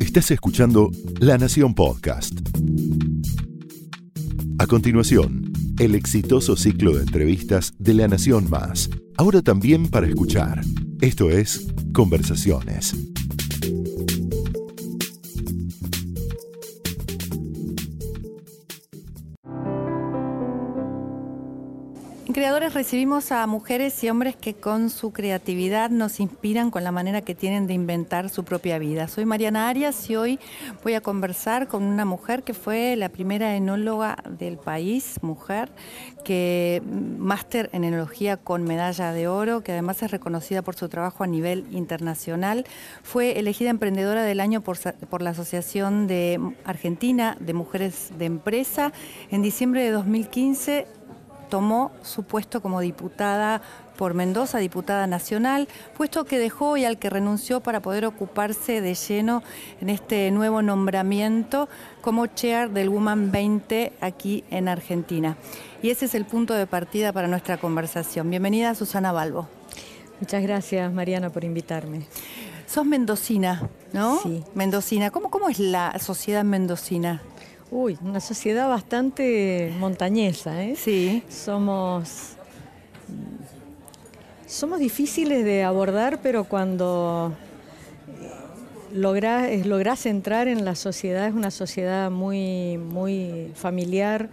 Estás escuchando La Nación Podcast. A continuación, el exitoso ciclo de entrevistas de La Nación Más, ahora también para escuchar. Esto es Conversaciones. Recibimos a mujeres y hombres que con su creatividad nos inspiran con la manera que tienen de inventar su propia vida. Soy Mariana Arias y hoy voy a conversar con una mujer que fue la primera enóloga del país, mujer, que mm, máster en enología con medalla de oro, que además es reconocida por su trabajo a nivel internacional. Fue elegida emprendedora del año por, por la Asociación de Argentina de Mujeres de Empresa. En diciembre de 2015 tomó su puesto como diputada por Mendoza, diputada nacional, puesto que dejó y al que renunció para poder ocuparse de lleno en este nuevo nombramiento como chair del Woman 20 aquí en Argentina. Y ese es el punto de partida para nuestra conversación. Bienvenida Susana Balbo. Muchas gracias Mariana por invitarme. Sos mendocina, ¿no? Sí. Mendocina. ¿Cómo, cómo es la sociedad mendocina? Uy, una sociedad bastante montañesa, ¿eh? Sí. Somos. Somos difíciles de abordar, pero cuando lográs, lográs entrar en la sociedad, es una sociedad muy, muy familiar,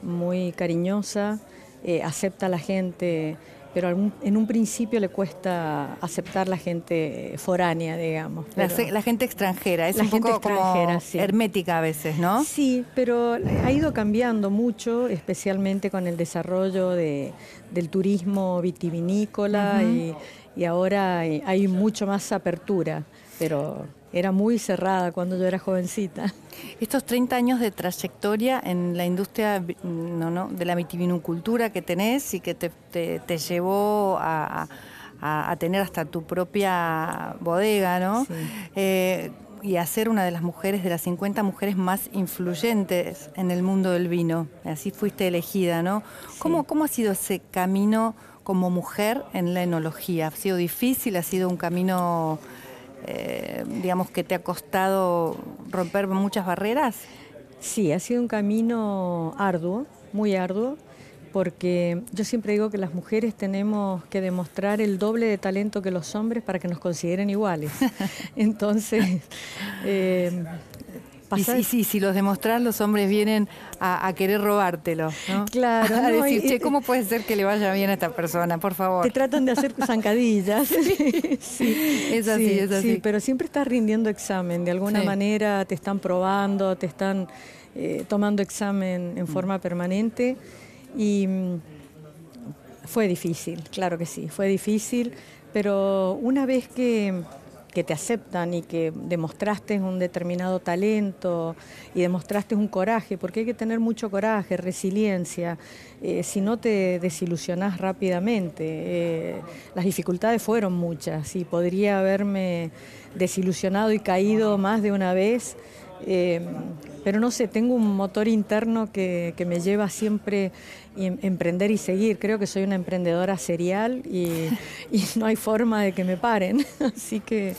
muy cariñosa, eh, acepta a la gente pero en un principio le cuesta aceptar la gente foránea, digamos. La, gente extranjera, es un poco como hermética a veces, ¿no? Sí, pero ha ido cambiando mucho, especialmente con el desarrollo de, del turismo vitivinícola y, y ahora hay mucho más apertura, pero era muy cerrada cuando yo era jovencita. Estos 30 años de trayectoria en la industria no, no, de la vitivinicultura que tenés y que te, te, llevó a, a, tener hasta tu propia bodega, ¿no? Eh, y a ser una de las mujeres, de las 50 mujeres más influyentes en el mundo del vino. Así fuiste elegida, ¿no? ¿Cómo, ¿Cómo ha sido ese camino como mujer en la enología? ¿Ha sido difícil? ¿Ha sido un camino eh, digamos, que te ha costado romper muchas barreras? Sí, ha sido un camino arduo, muy arduo, porque yo siempre digo que las mujeres tenemos que demostrar el doble de talento que los hombres para que nos consideren iguales. Entonces, eh, y sí, si los demostrás, los hombres vienen a, querer robártelo. Claro. A decir, che, ¿cómo puede ser que le vaya bien a esta persona? Por favor. Te tratan de hacer zancadillas. sí, es así, es así. Sí, pero siempre estás rindiendo examen. De alguna manera te están probando, te están eh, tomando examen en mm. forma permanente. Y mm, fue difícil, claro que sí, fue difícil. Pero una vez que que te aceptan y que demostraste un determinado talento y demostraste un coraje, porque hay que tener mucho coraje, resiliencia, eh, si no te desilusionás rápidamente. Eh, las dificultades fueron muchas y podría haberme desilusionado y caído más de una vez. Eh, pero no sé, tengo un motor interno que, me lleva siempre a emprender y seguir. Creo que soy una emprendedora serial y, no hay forma de que me paren. Así que,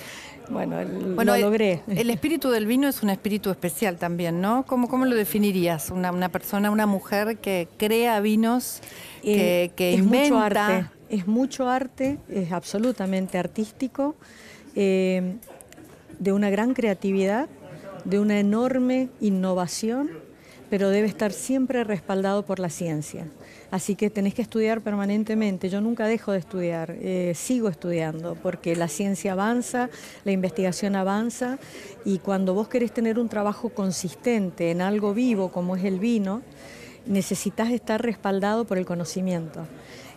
bueno, lo logré. El, espíritu del vino es un espíritu especial también, ¿no? ¿Cómo, cómo lo definirías? Una, persona, una mujer que crea vinos, que, eh, es Mucho arte, es mucho arte, es absolutamente artístico, eh, de una gran creatividad de una enorme innovación, pero debe estar siempre respaldado por la ciencia. Así que tenés que estudiar permanentemente. Yo nunca dejo de estudiar, eh, sigo estudiando, porque la ciencia avanza, la investigación avanza, y cuando vos querés tener un trabajo consistente en algo vivo como es el vino, necesitas estar respaldado por el conocimiento.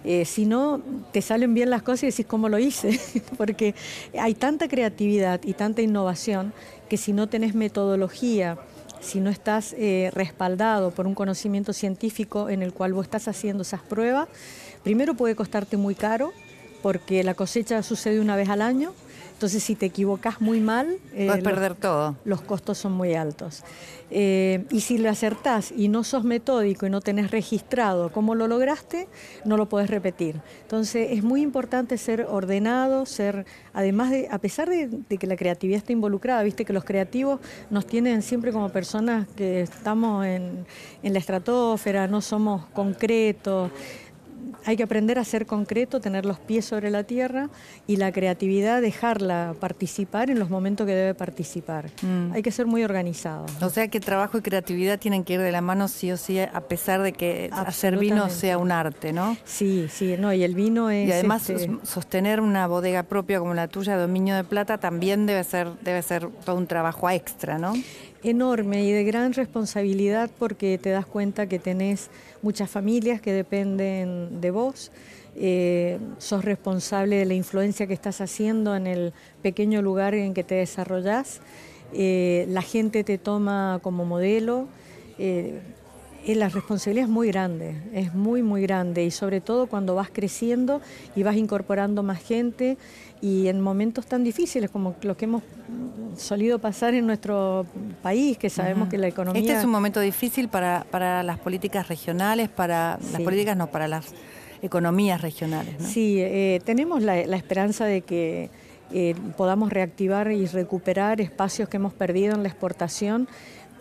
Eh, si no, te salen bien las cosas y decís cómo lo hice, porque hay tanta creatividad y tanta innovación que si no tenés metodología, si no estás eh, respaldado por un conocimiento científico en el cual vos estás haciendo esas pruebas, primero puede costarte muy caro, porque la cosecha sucede una vez al año, Entonces, si te equivocas muy mal, eh, puedes perder todo. Los costos son muy altos. Eh, y si le acertás y no sos metódico y no tenés registrado cómo lo lograste, no lo podés repetir. Entonces, es muy importante ser ordenado, ser, además de, a pesar de, que la creatividad está involucrada, viste que los creativos nos tienen siempre como personas que estamos en, en la estratosfera, no somos concretos hay que aprender a ser concreto, tener los pies sobre la tierra y la creatividad dejarla participar en los momentos que debe participar. Mm. Hay que ser muy organizado. O sea que trabajo y creatividad tienen que ir de la mano sí o sí, a pesar de que hacer vino sea un arte, ¿no? Sí, sí, no, y el vino es... Y además este, sostener una bodega propia como la tuya, Dominio de Plata, también debe ser, debe ser todo un trabajo extra, ¿no? Enorme y de gran responsabilidad porque te das cuenta que tenés muchas familias que dependen de vos, eh, sos responsable de la influencia que estás haciendo en el pequeño lugar en que te desarrollás, eh, la gente te toma como modelo. Eh, la responsabilidad es muy grande, es muy, muy grande. Y sobre todo cuando vas creciendo y vas incorporando más gente y en momentos tan difíciles como los que hemos solido pasar en nuestro país, que sabemos que la economía... Este es un momento difícil para, para las políticas regionales, para las políticas, no, para las economías regionales. Sí, eh, tenemos la, esperanza de que eh, podamos reactivar y recuperar espacios que hemos perdido en la exportación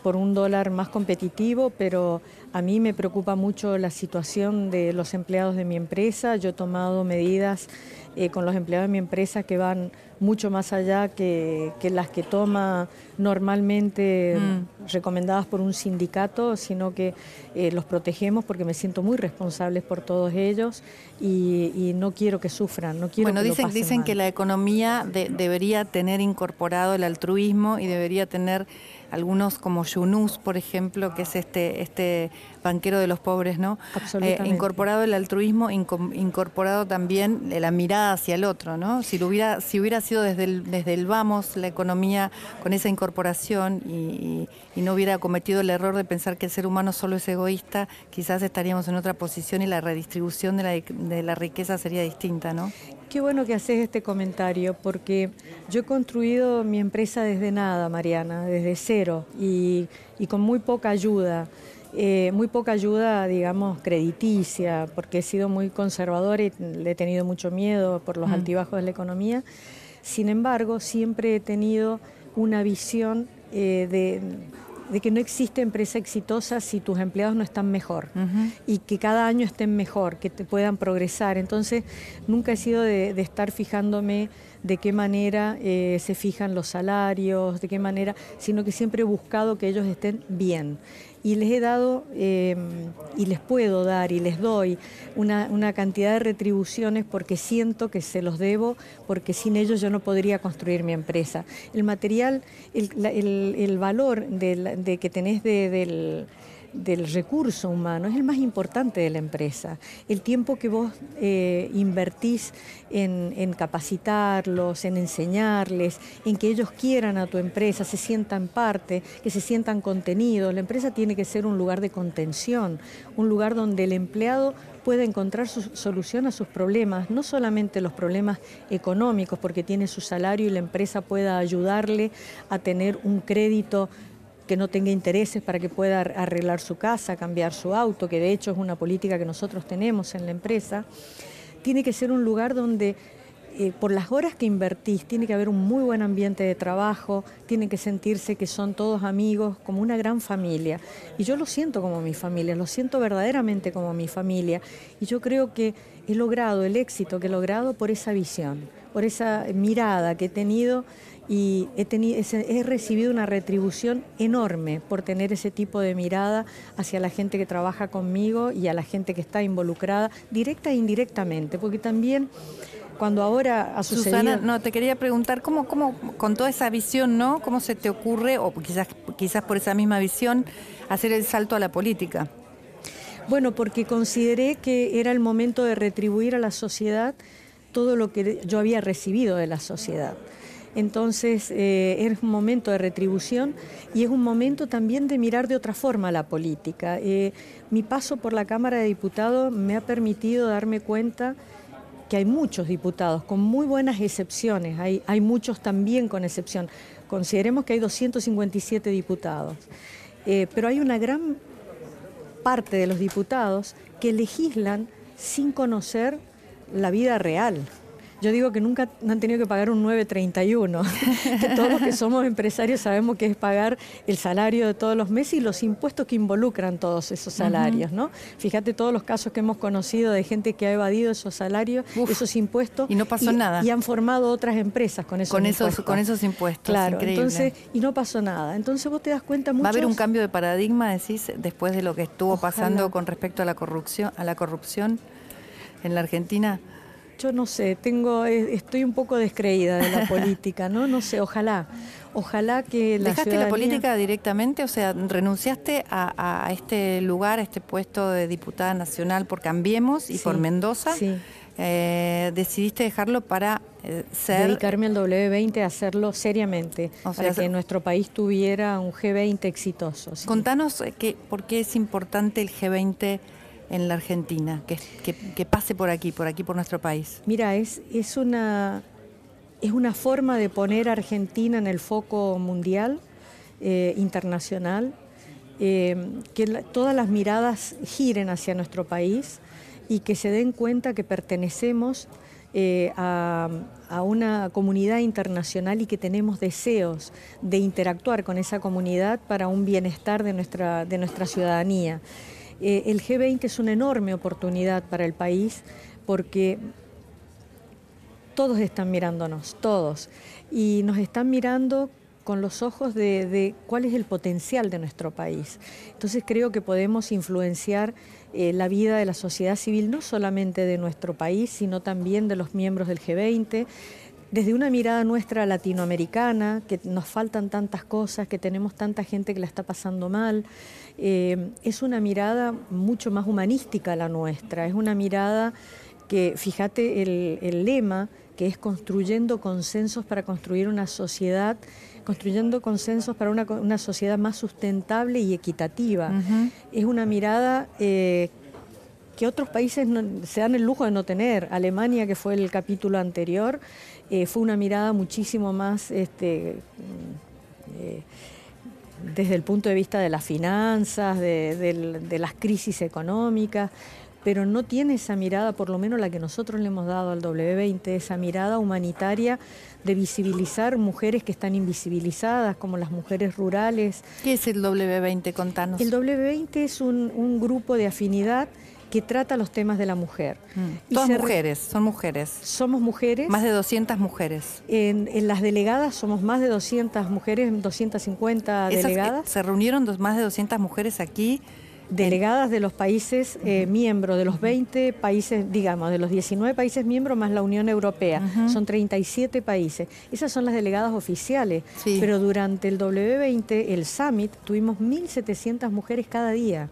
por un dólar más competitivo, pero a mí me preocupa mucho la situación de los empleados de mi empresa. Yo he tomado medidas eh, con los empleados de mi empresa que van mucho más allá que, las que toma normalmente mm. recomendadas por un sindicato, sino que eh, los protegemos porque me siento muy responsable por todos ellos y, no quiero que sufran, no quiero bueno, que dicen, dicen que la economía debería tener incorporado el altruismo y debería tener algunos como Yunus, por ejemplo, que es este, este banquero de los pobres, ¿no? Eh, incorporado el altruismo, incorporado también la mirada hacia el otro, ¿no? Si, hubiera, si hubiera sido desde el, desde el vamos la economía con esa incorporación y, no hubiera cometido el error de pensar que el ser humano solo es egoísta, quizás estaríamos en otra posición y la redistribución de la, de la riqueza sería distinta, ¿no? Qué bueno que haces este comentario, porque yo he construido mi empresa desde nada, Mariana, desde cero y, con muy poca ayuda. Eh, muy poca ayuda, digamos, crediticia, porque he sido muy conservadora y le he tenido mucho miedo por los mm. altibajos de la economía. Sin embargo, siempre he tenido una visión eh, de de que no existe empresa exitosa si tus empleados no están mejor y que cada año estén mejor, que te puedan progresar. Entonces, nunca he sido de, estar fijándome de qué manera eh, se fijan los salarios, de qué manera, sino que siempre he buscado que ellos estén bien y les he dado em, y les puedo dar y les doy una, cantidad de retribuciones porque siento que se los debo, porque sin ellos yo no podría construir mi empresa. El material, el, valor de, que tenés del del recurso humano es el más importante de la empresa. El tiempo que vos eh, invertís en, capacitarlos, en enseñarles, en que ellos quieran a tu empresa, se sientan parte, que se sientan contenidos. La empresa tiene que ser un lugar de contención, un lugar donde el empleado pueda encontrar su solución a sus problemas, no solamente los problemas económicos, porque tiene su salario y la empresa pueda ayudarle a tener un crédito que no tenga intereses para que pueda arreglar su casa, cambiar su auto, que de hecho es una política que nosotros tenemos en la empresa, tiene que ser un lugar donde eh, por las horas que invertís tiene que haber un muy buen ambiente de trabajo, tiene que sentirse que son todos amigos, como una gran familia. Y yo lo siento como mi familia, lo siento verdaderamente como mi familia. Y yo creo que he logrado el éxito que he logrado por esa visión, por esa mirada que he tenido y he, tenido, he recibido una retribución enorme por tener ese tipo de mirada hacia la gente que trabaja conmigo y a la gente que está involucrada, directa e indirectamente, porque también cuando ahora ha sucedido... Susana, no, te quería preguntar, ¿cómo, cómo con toda esa visión, ¿no? ¿Cómo se te ocurre, o quizás, quizás por esa misma visión, hacer el salto a la política? Bueno, porque consideré que era el momento de retribuir a la sociedad todo lo que yo había recibido de la sociedad. Entonces eh, es un momento de retribución y es un momento también de mirar de otra forma la política. Eh, mi paso por la Cámara de Diputados me ha permitido darme cuenta que hay muchos diputados, con muy buenas excepciones, hay, muchos también con excepción. Consideremos que hay 257 diputados, eh, pero hay una gran parte de los diputados que legislan sin conocer la vida real. Yo digo que nunca han tenido que pagar un 931. todos los que somos empresarios sabemos que es pagar el salario de todos los meses y los impuestos que involucran todos esos salarios, ¿no? Fíjate todos los casos que hemos conocido de gente que ha evadido esos salarios, esos impuestos. Y no pasó nada. Y han formado otras empresas con esos con impuestos. Esos, con esos impuestos. Claro, entonces, y no pasó nada. Entonces vos te das cuenta mucho. ¿Va a haber un cambio de paradigma, decís, después de lo que estuvo pasando con respecto a la corrupción, a la corrupción en la Argentina? Yo no sé, tengo, eh, estoy un poco descreída de la política, ¿no? No sé, ojalá, ojalá que la ¿Dejaste la política directamente? O sea, ¿renunciaste a, este lugar, a este puesto de diputada nacional por Cambiemos y por Mendoza? Sí. Eh, decidiste dejarlo para eh, ser... Dedicarme al W20, a hacerlo seriamente, para que nuestro país tuviera un G20 exitoso. Contanos que, por qué es importante el G20 en la Argentina, que, pase por aquí, por aquí, por nuestro país? Mira, es, es, una, es una forma de poner a Argentina en el foco mundial, eh, internacional, eh, que todas las miradas giren hacia nuestro país y que se den cuenta que pertenecemos eh, a, a, una comunidad internacional y que tenemos deseos de interactuar con esa comunidad para un bienestar de nuestra, de nuestra ciudadanía. Eh, el G20 es una enorme oportunidad para el país porque todos están mirándonos, todos, y nos están mirando con los ojos de, cuál es el potencial de nuestro país. Entonces creo que podemos influenciar eh, la vida de la sociedad civil, no solamente de nuestro país, sino también de los miembros del G20 desde una mirada nuestra latinoamericana, que nos faltan tantas cosas, que tenemos tanta gente que la está pasando mal, eh, es una mirada mucho más humanística la nuestra, es una mirada que, fíjate el, lema, que es construyendo consensos para construir una sociedad, construyendo consensos para una, sociedad más sustentable y equitativa. Es una mirada eh, que otros países se dan el lujo de no tener. Alemania, que fue el capítulo anterior, eh, fue una mirada muchísimo más este, desde el punto de vista de las finanzas, de, las crisis económicas, pero no tiene esa mirada, por lo menos la que nosotros le hemos dado al W20, esa mirada humanitaria de visibilizar mujeres que están invisibilizadas, como las mujeres rurales. ¿Qué es el W20? Contanos. El W20 es un grupo de afinidad que trata los temas de la mujer. Mm. Todas mujeres, son mujeres. Somos mujeres. Más de 200 mujeres. En, las delegadas somos más de 200 mujeres, 250 delegadas. Se reunieron más de 200 mujeres aquí. Delegadas de los países eh, miembros, de los 20 países, digamos, de los 19 países miembros más la Unión Europea. Son 37 países. Esas son las delegadas oficiales. Pero durante el W20, el Summit, tuvimos 1.700 mujeres cada día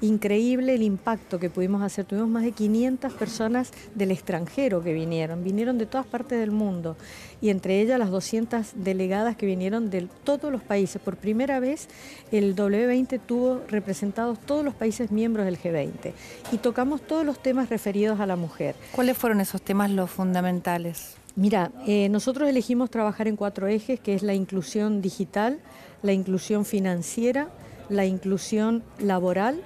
increíble el impacto que pudimos hacer. Tuvimos más de 500 personas del extranjero que vinieron, vinieron de todas partes del mundo y entre ellas las 200 delegadas que vinieron de todos los países. Por primera vez el W20 tuvo representados todos los países miembros del G20 y tocamos todos los temas referidos a la mujer. ¿Cuáles fueron esos temas los fundamentales? Mira, eh, nosotros elegimos trabajar en cuatro ejes, que es la inclusión digital, la inclusión financiera, la inclusión laboral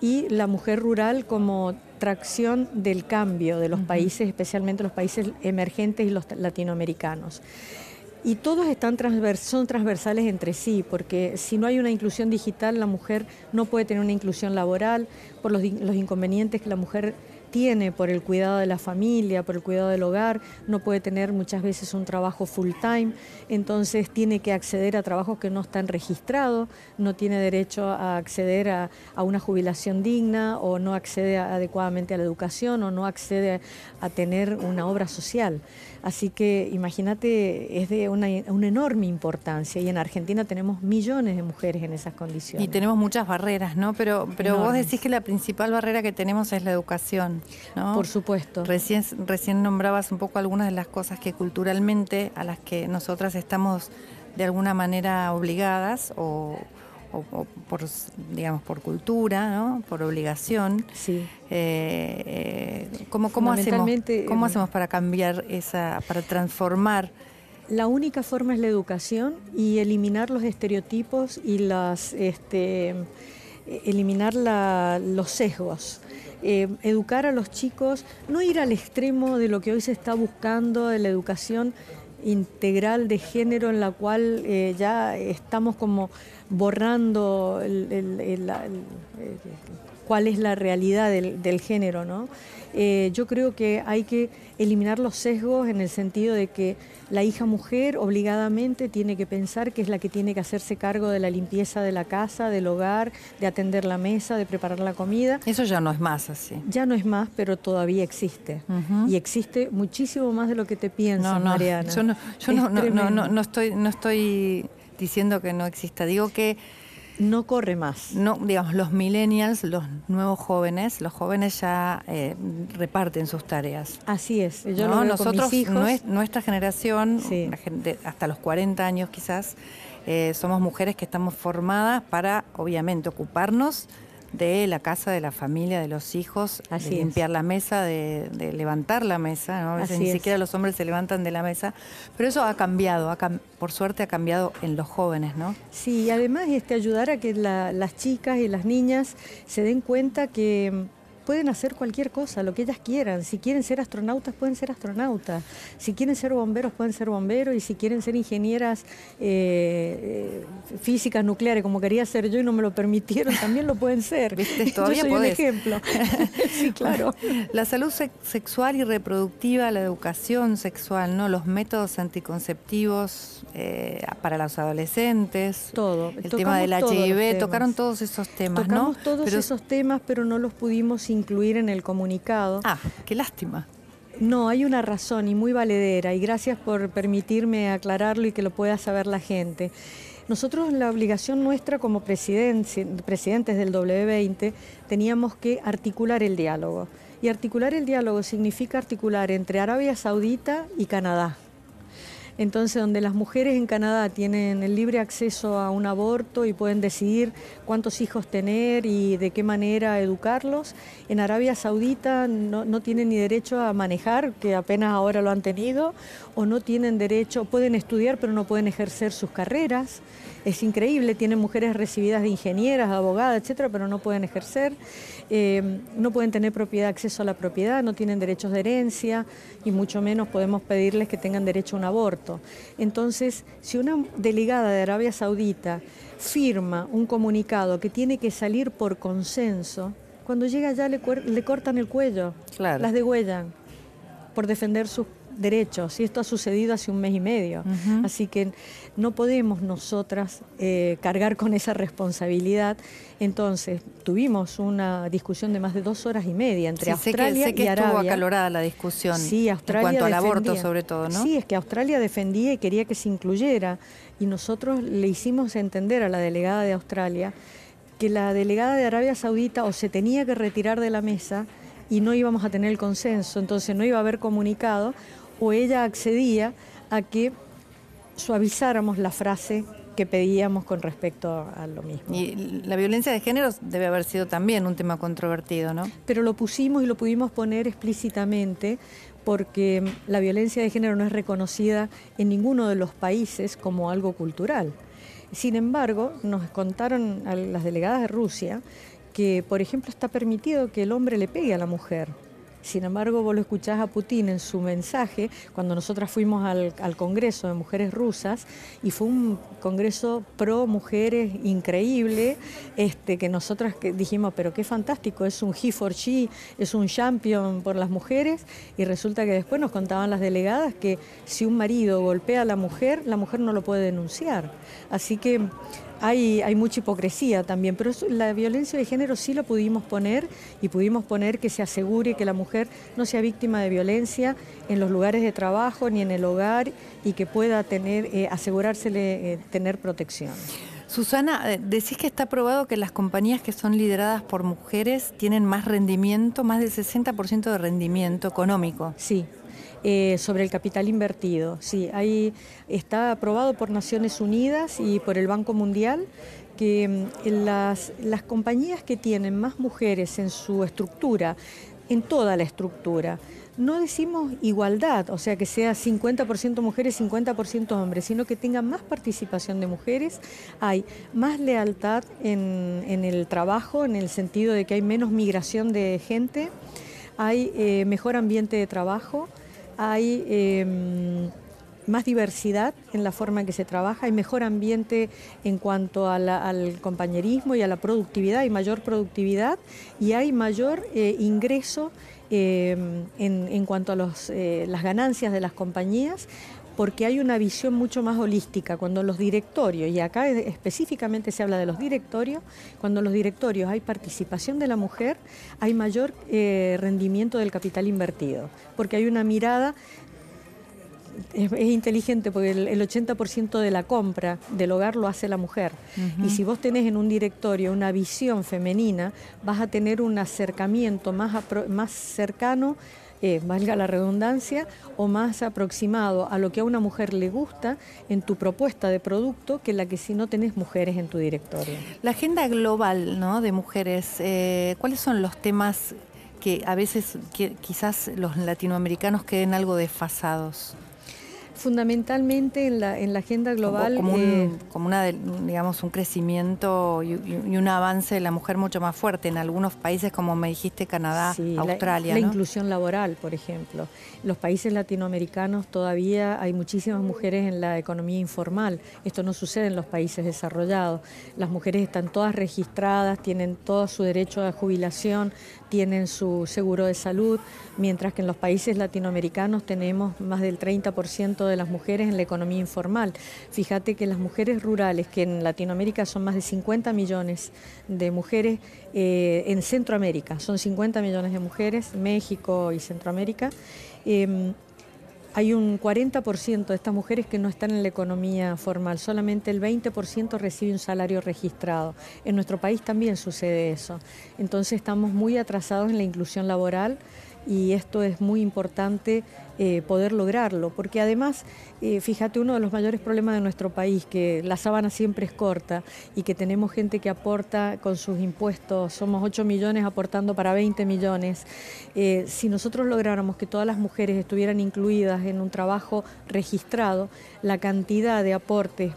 y la mujer rural como tracción del cambio de los países, especialmente los países emergentes y los latinoamericanos. Y todos están son transversales entre sí, porque si no hay una inclusión digital, la mujer no puede tener una inclusión laboral por los, los inconvenientes que la mujer tiene por el cuidado de la familia, por el cuidado del hogar, no puede tener muchas veces un trabajo full time, entonces tiene que acceder a trabajos que no están registrados, no tiene derecho a acceder a, una jubilación digna o no accede adecuadamente a la educación o no accede a tener una obra social. Así que imagínate, es de una, enorme importancia y en Argentina tenemos millones de mujeres en esas condiciones. Y tenemos muchas barreras, ¿no? Pero, pero vos decís que la principal barrera que tenemos es la educación, ¿no? Por supuesto. Recién, recién nombrabas un poco algunas de las cosas que culturalmente a las que nosotras estamos de alguna manera obligadas o, o, por, digamos, por cultura, ¿no? por obligación. Sí. Eh, ¿cómo, cómo, hacemos, ¿Cómo hacemos para cambiar esa, para transformar? La única forma es la educación y eliminar los estereotipos y las, este, eliminar los sesgos. Eh, educar a los chicos, no ir al extremo de lo que hoy se está buscando de la educación integral de género en la cual eh, ya estamos como borrando cuál es la realidad del, género, ¿no? Eh, yo creo que hay que eliminar los sesgos en el sentido de que la hija mujer obligadamente tiene que pensar que es la que tiene que hacerse cargo de la limpieza de la casa, del hogar, de atender la mesa, de preparar la comida. Eso ya no es más así. Ya no es más, pero todavía existe. Y existe muchísimo más de lo que te piensas, Mariana. Yo, no, yo no, no, estoy, no estoy diciendo que no exista. Digo que no corre más. No, digamos, los millennials, los nuevos jóvenes, los jóvenes ya eh, reparten sus tareas. Así es. Yo lo Nosotros, hijos. nuestra generación, hasta los 40 años quizás, eh, somos mujeres que estamos formadas para, obviamente, ocuparnos de la casa, de la familia, de los hijos, de limpiar la mesa, de, levantar la mesa. ¿no? A veces ni siquiera los hombres se levantan de la mesa. Pero eso ha cambiado, por suerte ha cambiado en los jóvenes, ¿no? Sí, y además este, ayudar a que las chicas y las niñas se den cuenta que pueden hacer cualquier cosa, lo que ellas quieran. Si quieren ser astronautas, pueden ser astronautas. Si quieren ser bomberos, pueden ser bomberos. Y si quieren ser ingenieras eh, eh, físicas nucleares, como quería ser yo y no me lo permitieron, también lo pueden ser. ¿Viste? Todavía yo soy un ejemplo. sí, claro. La salud sexual y reproductiva, la educación sexual, ¿no? Los métodos anticonceptivos eh, para los adolescentes. Todo. El tema del HIV, tocaron todos esos temas, Tocamos todos esos temas, pero no los pudimos incluir en el comunicado. Ah, qué lástima. No, hay una razón y muy valedera y gracias por permitirme aclararlo y que lo pueda saber la gente. Nosotros la obligación nuestra como presidentes del W20 teníamos que articular el diálogo. Y articular el diálogo significa articular entre Arabia Saudita y Canadá. Entonces, donde las mujeres en Canadá tienen el libre acceso a un aborto y pueden decidir cuántos hijos tener y de qué manera educarlos, en Arabia Saudita no, tienen ni derecho a manejar, que apenas ahora lo han tenido, o no tienen derecho, pueden estudiar pero no pueden ejercer sus carreras. Es increíble, tienen mujeres recibidas de ingenieras, abogadas, etcétera, pero no pueden ejercer. Eh, no pueden tener propiedad, acceso a la propiedad, no tienen derechos de herencia y mucho menos podemos pedirles que tengan derecho a un aborto. Entonces, si una delegada de Arabia Saudita firma un comunicado que tiene que salir por consenso, cuando llega allá le, cortan el cuello, las degüellan por defender sus derechos y esto ha sucedido hace un mes y medio. Así que no podemos nosotras eh, cargar con esa responsabilidad. Entonces, tuvimos una discusión de más de dos horas y media entre Australia sé que, sé que estuvo acalorada la discusión sí, Australia en cuanto al aborto sobre todo, ¿no? Sí, es que Australia defendía y quería que se incluyera y nosotros le hicimos entender a la delegada de Australia que la delegada de Arabia Saudita o se tenía que retirar de la mesa y no íbamos a tener el consenso, entonces no iba a haber comunicado, o ella accedía a que suavizáramos la frase que pedíamos con respecto a lo mismo. Y la violencia de género debe haber sido también un tema controvertido, ¿no? Pero lo pusimos y lo pudimos poner explícitamente porque la violencia de género no es reconocida en ninguno de los países como algo cultural. Sin embargo, nos contaron a las delegadas de Rusia que, por ejemplo, está permitido que el hombre le pegue a la mujer. Sin embargo, vos lo escuchás a Putin en su mensaje cuando nosotras fuimos al, Congreso de Mujeres Rusas y fue un congreso pro mujeres increíble, este, que nosotras dijimos, pero qué fantástico, es un he for she, es un champion por las mujeres y resulta que después nos contaban las delegadas que si un marido golpea a la mujer, la mujer no lo puede denunciar. Así que hay, mucha hipocresía también, pero la violencia de género sí lo pudimos poner y pudimos poner que se asegure que la mujer no sea víctima de violencia en los lugares de trabajo ni en el hogar y que pueda tener, eh, asegurársele eh, tener protección. Susana, eh, decís que está probado que las compañías que son lideradas por mujeres tienen más rendimiento, más del 60% de rendimiento económico. Sí, eh, sobre el capital invertido. Sí, ahí está aprobado por Naciones Unidas y por el Banco Mundial que mm, las, las compañías que tienen más mujeres en su estructura, en toda la estructura, no decimos igualdad, o sea que sea 50% mujeres, 50% hombres, sino que tengan más participación de mujeres, hay más lealtad en, el trabajo, en el sentido de que hay menos migración de gente, hay eh, mejor ambiente de trabajo, hay... Em, más diversidad en la forma en que se trabaja, hay mejor ambiente en cuanto al compañerismo y a la productividad, hay mayor productividad y hay mayor eh, ingreso eh, en, cuanto a eh, las ganancias de las compañías porque hay una visión mucho más holística. Cuando los directorios, y acá específicamente se habla de los directorios, cuando los directorios hay participación de la mujer, hay mayor rendimiento del capital invertido, porque hay una mirada es, inteligente porque el, 80% de la compra del hogar lo hace la mujer. Y si vos tenés en un directorio una visión femenina, vas a tener un acercamiento más, más cercano, eh, valga la redundancia, o más aproximado a lo que a una mujer le gusta en tu propuesta de producto que la que si no tenés mujeres en tu directorio. La agenda global ¿no? de mujeres, eh, ¿cuáles son los temas que a veces quizás los latinoamericanos queden algo desfasados? Fundamentalmente en la, en la agenda global. Como, eh, como, una digamos, un crecimiento y, un avance de la mujer mucho más fuerte en algunos países, como me dijiste, Canadá, Australia. La, inclusión laboral, por ejemplo. Los países latinoamericanos todavía hay muchísimas mujeres en la economía informal. Esto no sucede en los países desarrollados. Las mujeres están todas registradas, tienen todo su derecho a jubilación, tienen su seguro de salud, mientras que en los países latinoamericanos tenemos más del 30% de las mujeres en la economía informal. Fíjate que las mujeres rurales, que en Latinoamérica son más de 50 millones de mujeres, eh, en Centroamérica son 50 millones de mujeres, México y Centroamérica, em, hay un 40% de estas mujeres que no están en la economía formal, solamente el 20% recibe un salario registrado. En nuestro país también sucede eso. Entonces estamos muy atrasados en la inclusión laboral y esto es muy importante eh, poder lograrlo, porque además, eh, fíjate, uno de los mayores problemas de nuestro país, que la sábana siempre es corta y que tenemos gente que aporta con sus impuestos, somos 8 millones aportando para 20 millones, eh, si nosotros lográramos que todas las mujeres estuvieran incluidas en un trabajo registrado, la cantidad de aportes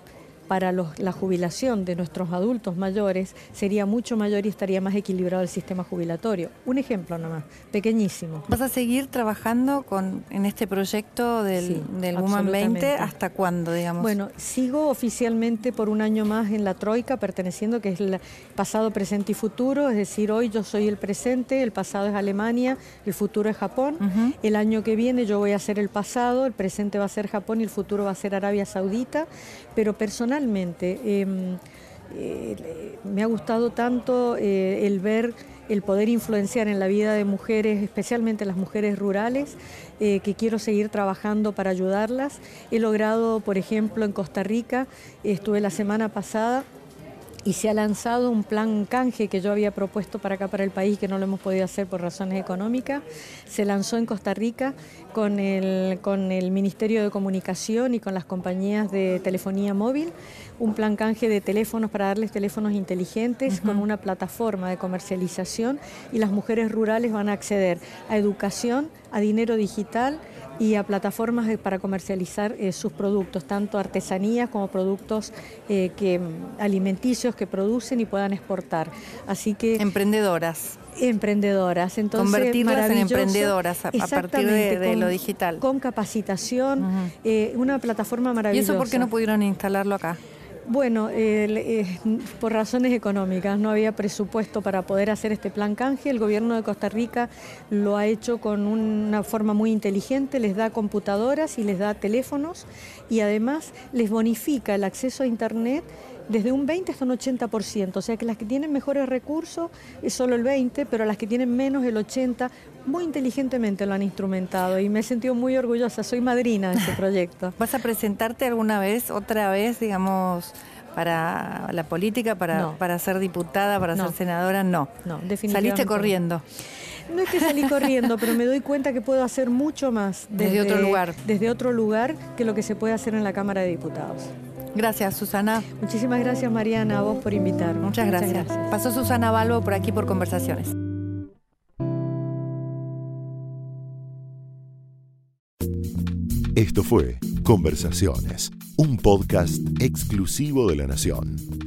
para la jubilación de nuestros adultos mayores sería mucho mayor y estaría más equilibrado el sistema jubilatorio. Un ejemplo nomás, pequeñísimo. ¿Vas a seguir trabajando con, en este proyecto del, Woman 20 hasta cuándo, digamos? Bueno, sigo oficialmente por un año más en la Troika, perteneciendo que es el pasado, presente y futuro, es decir, hoy yo soy el presente, el pasado es Alemania, el futuro es Japón. El año que viene yo voy a ser el pasado, el presente va a ser Japón y el futuro va a ser Arabia Saudita, pero personalmente Em, eh, me ha gustado tanto eh, el ver el poder influenciar en la vida de mujeres, especialmente las mujeres rurales, eh, que quiero seguir trabajando para ayudarlas. He logrado, por ejemplo, en Costa Rica, estuve la semana pasada y se ha lanzado un plan canje que yo había propuesto para acá, para el país, que no lo hemos podido hacer por razones económicas. Se lanzó en Costa Rica con el, con el Ministerio de Comunicación y con las compañías de telefonía móvil, un plan canje de teléfonos para darles teléfonos inteligentes con una plataforma de comercialización y las mujeres rurales van a acceder a educación, a dinero digital, y a plataformas para comercializar eh, sus productos, tanto artesanías como productos eh, que, mm, alimenticios que producen y puedan exportar. Así que emprendedoras. Emprendedoras, entonces convertirlas en emprendedoras a, partir de, lo digital. Con capacitación, eh, una plataforma maravillosa. ¿Y eso por qué no pudieron instalarlo acá? Bueno, eh, por razones económicas, no había presupuesto para poder hacer este plan canje. El gobierno de Costa Rica lo ha hecho con una forma muy inteligente, les da computadoras y les da teléfonos y además les bonifica el acceso a Internet desde un 20 hasta un 80%, o sea que las que tienen mejores recursos es solo el 20, pero las que tienen menos el 80, muy inteligentemente lo han instrumentado y me he sentido muy orgullosa, soy madrina de este proyecto. ¿Vas a presentarte alguna vez, otra vez, digamos, para la política, para, para ser diputada, para ser senadora? No. No, definitivamente. Saliste corriendo. No es que salí corriendo, pero me doy cuenta que puedo hacer mucho más desde, otro lugar. Desde otro lugar que lo que se puede hacer en la Cámara de Diputados. Gracias, Susana. Muchísimas gracias, Mariana, a vos por invitarme. Muchas gracias. Pasó Susana Balbo por aquí por Conversaciones. Esto fue Conversaciones, un podcast exclusivo de La Nación.